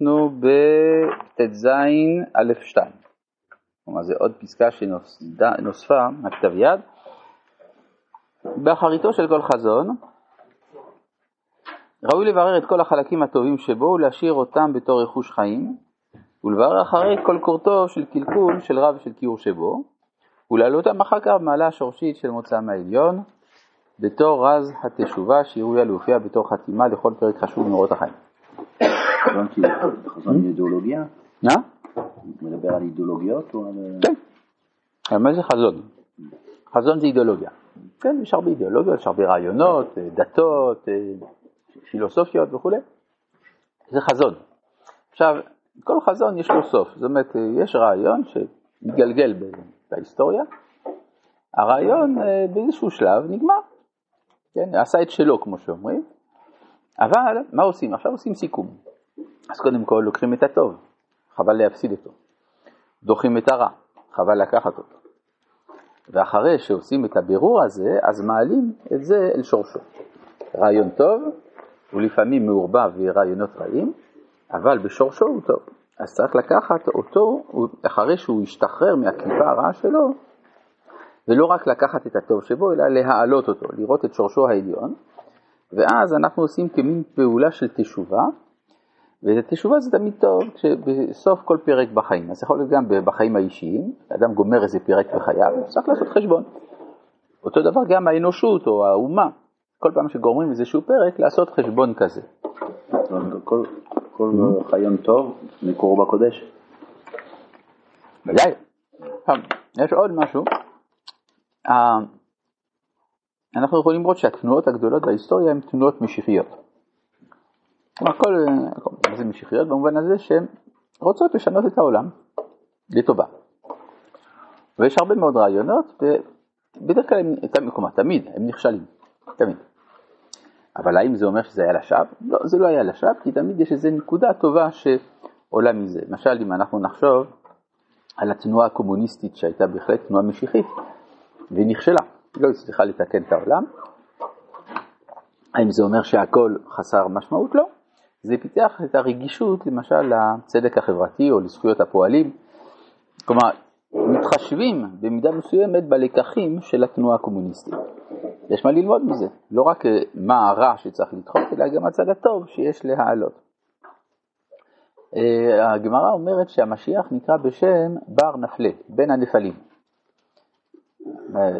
אנחנו בט"ז א' 2. כלומר זה עוד פסקה שנוספה מהכתב יד. באחריתו של כל חזון, ראוי לברר את כל החלקים הטובים שבו ולהשאיר אותם בתור רכוש חיים, ולברר אחרי כל קורטו של קלקול של רב של כיעור שבו, ולהעלותם אחר כך במעלה השורשית של מוצא מהעליון, בתור רז התשובה שיראויה להופיע בתור חתימה לכל פרק חשוב מאורות החיים. חזון אידיאולוגיה? מה? מדבר על אידיאולוגיות או על... כן. מה זה חזון? חזון זה אידיאולוגיה. כן, יש הרבה אידיאולוגיות, יש הרבה רעיונות, אה, דתות, אה, פילוסופיות וכולי. זה חזון. עכשיו, כל חזון יש לו סוף. זאת אומרת, אה, יש רעיון שמתגלגל בהיסטוריה, הרעיון באיזשהו שלב נגמר. כן, עשה את שלו, כמו שאומרים, אבל מה עושים? עכשיו עושים סיכום. אז קודם כל לוקחים את הטוב, חבל להפסיד אותו. דוחים את הרע, חבל לקחת אותו. ואחרי שעושים את הבירור הזה, אז מעלים את זה אל שורשו. רעיון טוב, הוא לפעמים מעורבב ברעיונות רעים, אבל בשורשו הוא טוב. אז צריך לקחת אותו, אחרי שהוא ישתחרר מהקליפה הרעה שלו, ולא רק לקחת את הטוב שבו, אלא להעלות אותו, לראות את שורשו העליון, ואז אנחנו עושים כמין פעולה של תשובה, ותשובה זה תמיד טוב כשבסוף כל פרק בחיים, אז יכול להיות גם בחיים האישיים, אדם גומר איזה פרק בחייו, צריך לעשות חשבון. אותו דבר גם האנושות או האומה, כל פעם שגומרים איזשהו פרק, לעשות חשבון כזה. כל, כל חיון טוב מקורו בקודש. ודאי. יש עוד משהו. אנחנו יכולים לראות שהתנועות הגדולות בהיסטוריה הן תנועות משיחיות. כלומר, כל, זה משיחיות במובן הזה שהן רוצות לשנות את העולם לטובה. ויש הרבה מאוד רעיונות, ובדרך כלל, הם, כלומר, תמיד, הם נכשלים, תמיד. אבל האם זה אומר שזה היה לשווא? לא, זה לא היה לשווא, כי תמיד יש איזו נקודה טובה שעולה מזה. למשל, אם אנחנו נחשוב על התנועה הקומוניסטית שהייתה בהחלט תנועה משיחית, והיא נכשלה, היא לא הצליחה לתקן את העולם. האם זה אומר שהכל חסר משמעות? לא. זה פיתח את הרגישות למשל לצדק החברתי או לזכויות הפועלים. כלומר, מתחשבים במידה מסוימת בלקחים של התנועה הקומוניסטית. יש מה ללמוד מזה, לא רק אה, מה הרע שצריך לדחות, אלא גם הצד הטוב שיש להעלות. אה, הגמרא אומרת שהמשיח נקרא בשם בר נפלה, בן הנפלים.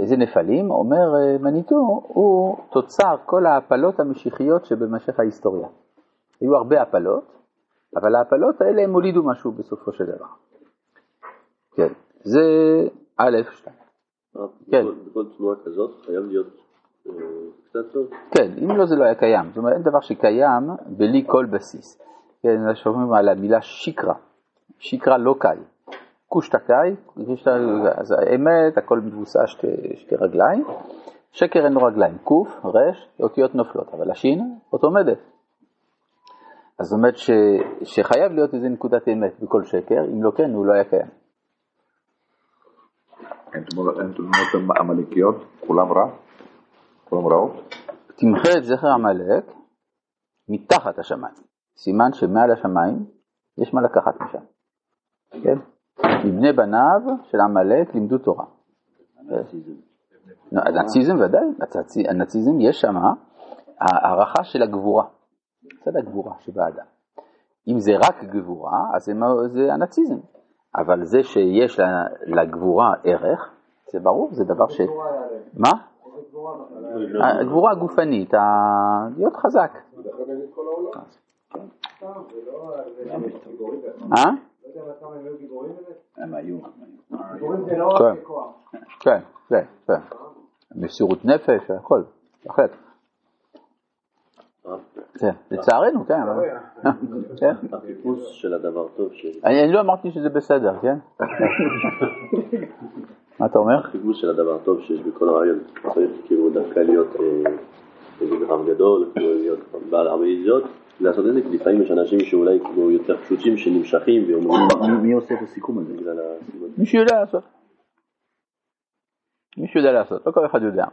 איזה נפלים? אומר אה, מניטו, הוא תוצר כל ההפלות המשיחיות שבמשך ההיסטוריה. היו הרבה הפלות, אבל ההפלות האלה הם הולידו משהו בסופו של דבר. כן, זה א', שתיים. כן. בכל תנועה כזאת חייב להיות אה, קצת טוב? כן, אם לא זה לא היה קיים. זאת אומרת, אין דבר שקיים בלי כל בסיס. כן, שומעים על המילה שיקרא, שיקרא לא קל. קושטקאי, אז האמת, הכל מבוסס שתי, שתי רגליים, שקר אין לו רגליים, קוף, רש, אותיות נופלות, אבל השין אותו עומדת. אז זאת אומרת ש, שחייב להיות איזה נקודת אמת בכל שקר, אם לא כן הוא לא היה קיים. אין תמונות עמלקיות, כולם רע? כולם רעות? תמחה את זכר עמלק מתחת השמיים, סימן שמעל השמיים יש מה לקחת משם, כן? מבני בניו של עמלק לימדו תורה. הנאציזם ודאי, הנאציזם יש שם הערכה של הגבורה, צד הגבורה שבאדם. אם זה רק גבורה, אז זה הנאציזם, אבל זה שיש לגבורה ערך, זה ברור, זה דבר ש... מה? הגבורה הגופנית, להיות חזק. אה? הם היו. כן, כן, כן, כן. מסירות נפש, הכל, בהחלט. כן, לצערנו, כן. החיפוש של הדבר טוב. אני לא אמרתי שזה בסדר, כן? מה אתה אומר? החיפוש של הדבר טוב שיש בכל הרעיון. צריך כאילו דווקא להיות איזה גרם גדול, להיות בעל הרבה ידיעות. לעשות את זה, כי לפעמים יש אנשים שאולי כאילו יותר פשוטים שנמשכים ואומרים... מי עושה את הסיכום הזה בגלל הסיכום הזה? מישהו יודע לעשות. מישהו יודע לעשות, לא כל אחד יודע.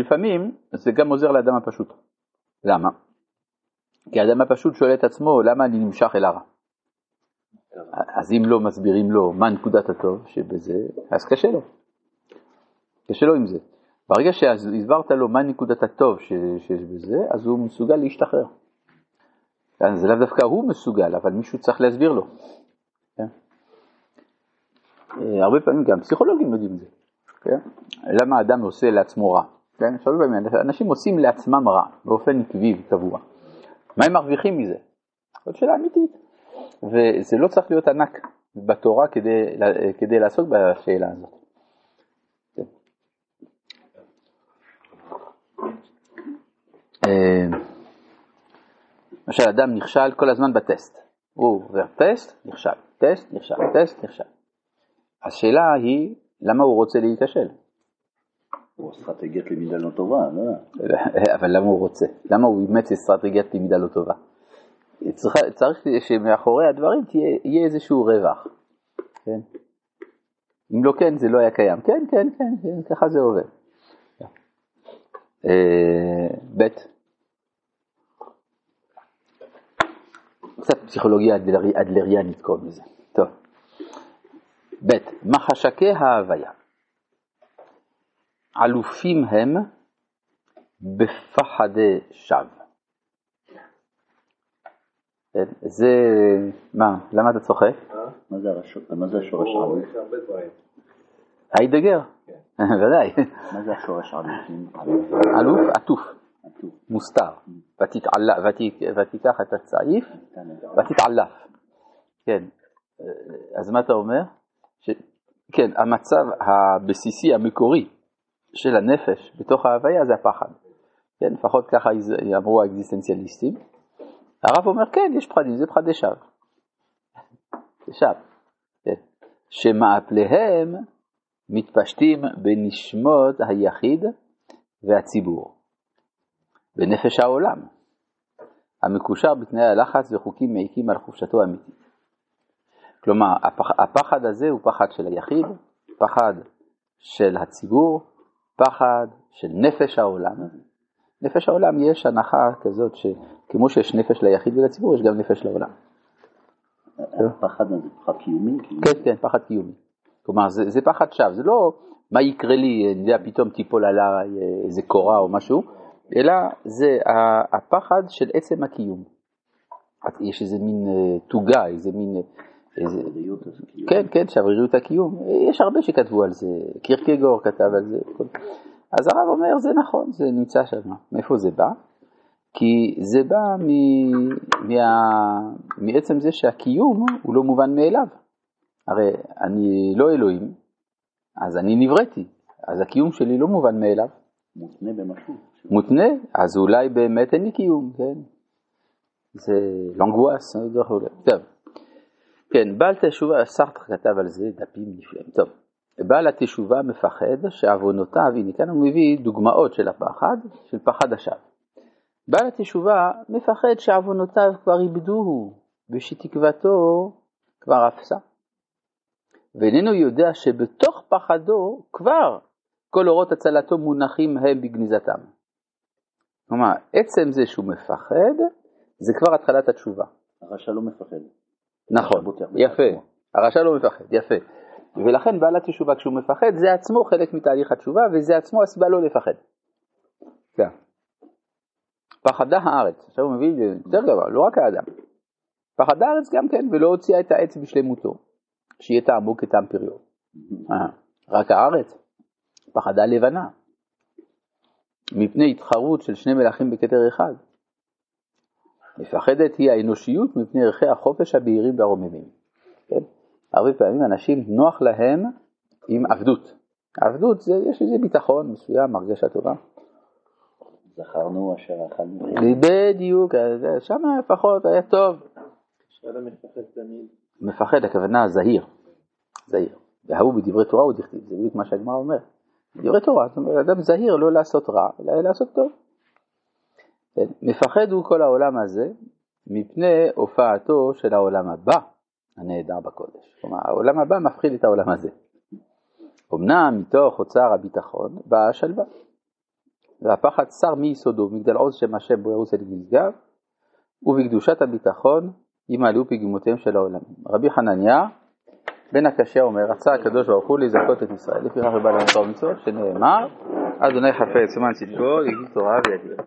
לפעמים זה גם עוזר לאדם הפשוט. למה? כי האדם הפשוט שואל את עצמו, למה אני נמשך אל הרע? אז אם לא מסבירים לו מה נקודת הטוב שבזה, אז קשה לו. קשה לו עם זה. ברגע שהסברת לו מה נקודת הטוב שיש בזה, אז הוא מסוגל להשתחרר. זה לאו דווקא הוא מסוגל, אבל מישהו צריך להסביר לו. כן? אה, הרבה פעמים גם פסיכולוגים יודעים את זה. כן? למה האדם עושה לעצמו רע? כן? אנשים עושים לעצמם רע באופן עקבי וקבוע. מה הם מרוויחים מזה? זאת שאלה אמיתית. וזה לא צריך להיות ענק בתורה כדי, כדי לעסוק בשאלה הזאת. אה, למשל אדם נכשל כל הזמן בטסט, הוא עובר טסט, נכשל, טסט, נכשל, טסט, נכשל. השאלה היא, למה הוא רוצה להיכשל? אסטרטגיית למידה לא טובה, לא? אבל למה הוא רוצה? למה הוא אימץ אסטרטגיית למידה לא טובה? צריך, צריך שמאחורי הדברים תהיה, יהיה איזשהו רווח, כן? אם לא כן, זה לא היה קיים. כן, כן, כן, כן ככה זה עובד. אה, ב' קצת פסיכולוגיה אדלריאנית קוראים לזה. טוב. ב' מחשקי ההוויה. אלופים הם בפחדי שווא. כן, זה, מה, למה אתה צוחק? מה זה השורש עלוף? היידגר, כן. ודאי. מה זה השורש עלוף? אלוף עטוף, מוסתר. ותיקח את הצעיף ותתעלף. כן, אז מה אתה אומר? כן, המצב הבסיסי המקורי של הנפש בתוך ההוויה זה הפחד. כן, לפחות ככה אמרו האקזיסטנציאליסטים. הרב אומר, כן, יש פחדים, זה פחדי שווא. שווא. כן. שמעפליהם מתפשטים בנשמות היחיד והציבור, בנפש העולם, המקושר בתנאי הלחץ וחוקים מעיקים על חופשתו האמיתית. כלומר, הפחד הזה הוא פחד של היחיד, פחד של הציבור, פחד של נפש העולם. נפש העולם יש הנחה כזאת שכמו שיש נפש ליחיד ולציבור, יש גם נפש לעולם. פחד זה פחד קיומי? כן, כן, פחד קיומי. כלומר, זה, זה פחד שווא, זה לא מה יקרה לי, אני יודע, פתאום תיפול עליי איזה קורה או משהו, אלא זה הפחד של עצם הקיום. יש איזה מין אה, תוגה, איזה מין... כן, כן, שבריריות הקיום. יש הרבה שכתבו על זה, קירקגור כתב על זה. אז הרב אומר, זה נכון, זה נמצא שם. מאיפה זה בא? כי זה בא מ... מה... מעצם זה שהקיום הוא לא מובן מאליו. הרי אני לא אלוהים, אז אני נבראתי, אז הקיום שלי לא מובן מאליו. מותנה במשהו. מותנה, אז אולי באמת אין לי קיום, כן? זה לנגואס, וכו'. טוב. כן, בעל תשובה, סרטר כתב על זה דפים נפלאים. טוב. בעל התשובה מפחד שעוונותיו, הנה כאן הוא מביא דוגמאות של הפחד, של פחד השווא. בעל התשובה מפחד שעוונותיו כבר איבדוהו, ושתקוותו כבר אפסה. ואיננו יודע שבתוך פחדו כבר כל אורות הצלתו מונחים הם בגניזתם. כלומר, עצם זה שהוא מפחד, זה כבר התחלת התשובה. הרשע לא מפחד. נכון, יפה. הרשע לא מפחד, יפה. ולכן בעל התשובה כשהוא מפחד, זה עצמו חלק מתהליך התשובה, וזה עצמו הסיבה לא לפחד. כן. פחדה הארץ, עכשיו הוא מביא יותר גבוה, לא רק האדם. פחד הארץ גם כן, ולא הוציאה את העץ בשלמותו, שיהיה טעמו כטעם פריו. אה, רק הארץ, פחדה לבנה, מפני התחרות של שני מלכים בכתר אחד. מפחדת היא האנושיות מפני ערכי החופש הבהירים והרוממים. כן? הרבה פעמים אנשים נוח להם עם עבדות. עבדות זה, יש איזה ביטחון מסוים, הרגשה טובה. זכרנו אשר אכלנו. בדיוק, שם לפחות היה טוב. שאלה מפחד תמיד. מפחד, הכוונה זהיר. זהיר. וההוא בדברי תורה הוא דכתיב, זה בדיוק מה שהגמרא אומר. דברי תורה, זאת אומרת, אדם זהיר לא לעשות רע, אלא לעשות טוב. כן? מפחד הוא כל העולם הזה מפני הופעתו של העולם הבא הנהדר בקודש. כלומר, העולם הבא מפחיד את העולם הזה. אמנם מתוך אוצר הביטחון באה השלווה. והפחד שר מיסודו, מגדל עוז שם השם בו ירוץ את גנזגב, ובקדושת הביטחון ימלאו פגמותיהם של העולם. רבי חנניה בן הקשיא אומר, רצה הקדוש ברוך הוא לזכות את ישראל, לפיכך הוא בא לנו תורה ומצוות, שנאמר, אדוני חפץ למען צדקו, יגיד תורה ויגיד.